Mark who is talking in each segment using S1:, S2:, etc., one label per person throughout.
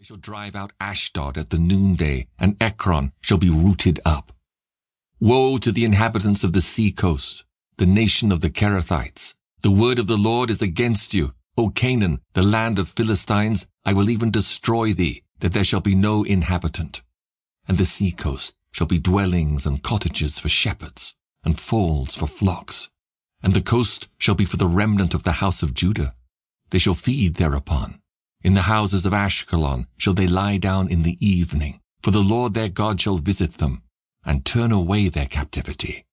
S1: They shall drive out Ashdod at the noonday, and Ekron shall be rooted up. Woe to the inhabitants of the sea coast, the nation of the Cherethites. The word of the Lord is against you, O Canaan, the land of Philistines. I will even destroy thee, that there shall be no inhabitant. And the sea coast shall be dwellings and cottages for shepherds, and folds for flocks. And the coast shall be for the remnant of the house of Judah. They shall feed thereupon. In the houses of Ashkelon shall they lie down in the evening, for the Lord their God shall visit them, and turn away their captivity.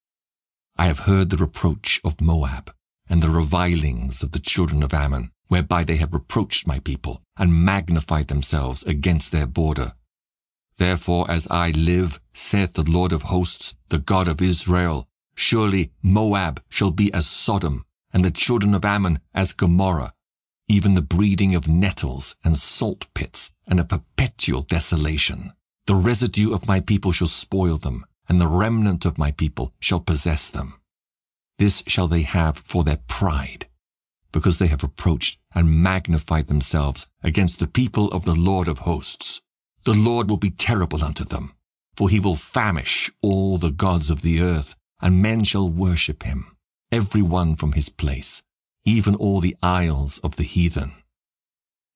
S1: I have heard the reproach of Moab, and the revilings of the children of Ammon, whereby they have reproached my people, and magnified themselves against their border. Therefore, as I live, saith the Lord of hosts, the God of Israel, surely Moab shall be as Sodom, and the children of Ammon as Gomorrah, even the breeding of nettles and salt pits, and a perpetual desolation. The residue of my people shall spoil them, and the remnant of my people shall possess them. This shall they have for their pride, because they have reproached and magnified themselves against the people of the Lord of hosts. The Lord will be terrible unto them, for he will famish all the gods of the earth, and men shall worship him, every one from his place even all the isles of the heathen.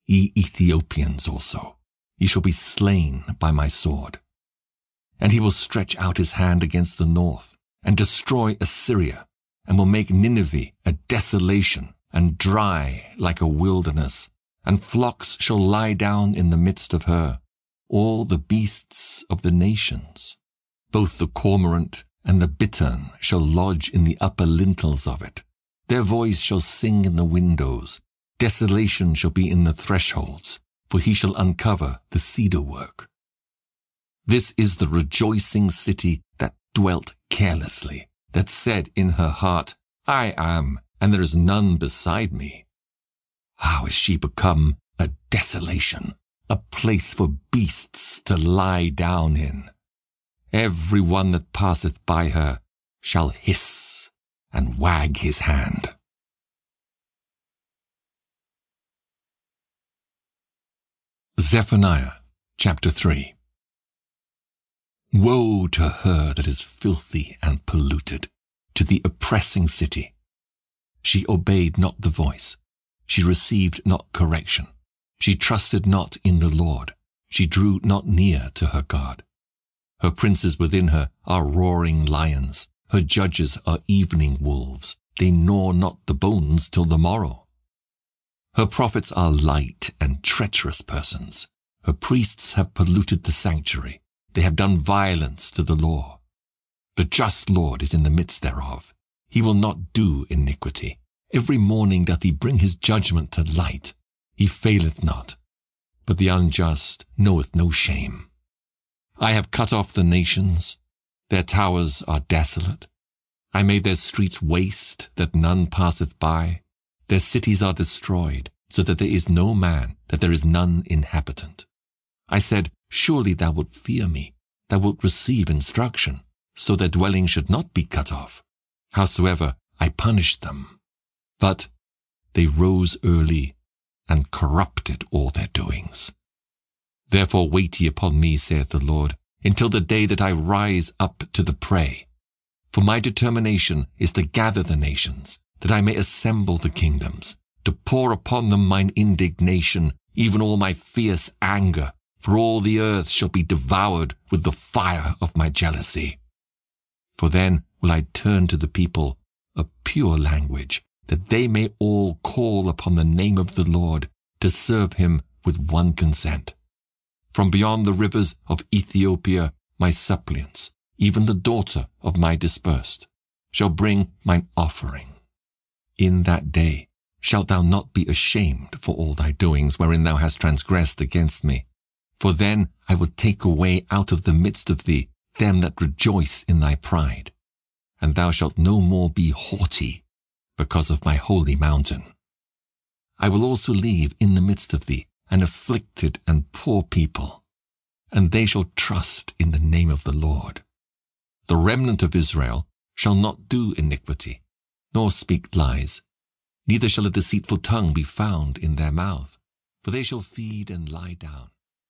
S1: Ye Ethiopians also, ye shall be slain by my sword. And he will stretch out his hand against the north, and destroy Assyria, and will make Nineveh a desolation, and dry like a wilderness, and flocks shall lie down in the midst of her, all the beasts of the nations. Both the cormorant and the bittern shall lodge in the upper lintels of it, their voice shall sing in the windows. Desolation shall be in the thresholds, for he shall uncover the cedar work. This is the rejoicing city that dwelt carelessly, that said in her heart, I am, and there is none beside me. How is she become a desolation, a place for beasts to lie down in? Every one that passeth by her shall hiss and wag his hand. Zephaniah chapter 3 Woe to her that is filthy and polluted, to the oppressing city. She obeyed not the voice. She received not correction. She trusted not in the Lord. She drew not near to her God. Her princes within her are roaring lions. Her judges are evening wolves. They gnaw not the bones till the morrow. Her prophets are light and treacherous persons. Her priests have polluted the sanctuary. They have done violence to the law. The just Lord is in the midst thereof. He will not do iniquity. Every morning doth he bring his judgment to light. He faileth not. But the unjust knoweth no shame. I have cut off the nations. Their towers are desolate. I made their streets waste, that none passeth by. Their cities are destroyed, so that there is no man, that there is none inhabitant. I said, Surely thou wilt fear me, thou wilt receive instruction, so their dwelling should not be cut off. Howsoever, I punished them. But they rose early and corrupted all their doings. Therefore wait ye upon me, saith the Lord, until the day that I rise up to the prey. For my determination is to gather the nations, that I may assemble the kingdoms, to pour upon them mine indignation, even all my fierce anger, for all the earth shall be devoured with the fire of my jealousy. For then will I turn to the people a pure language, that they may all call upon the name of the Lord to serve him with one consent. From beyond the rivers of Ethiopia my suppliants, even the daughter of my dispersed, shall bring mine offering. In that day shalt thou not be ashamed for all thy doings wherein thou hast transgressed against me. For then I will take away out of the midst of thee them that rejoice in thy pride, and thou shalt no more be haughty because of my holy mountain. I will also leave in the midst of thee an afflicted and poor people, and they shall trust in the name of the Lord. The remnant of Israel shall not do iniquity, nor speak lies, neither shall a deceitful tongue be found in their mouth, for they shall feed and lie down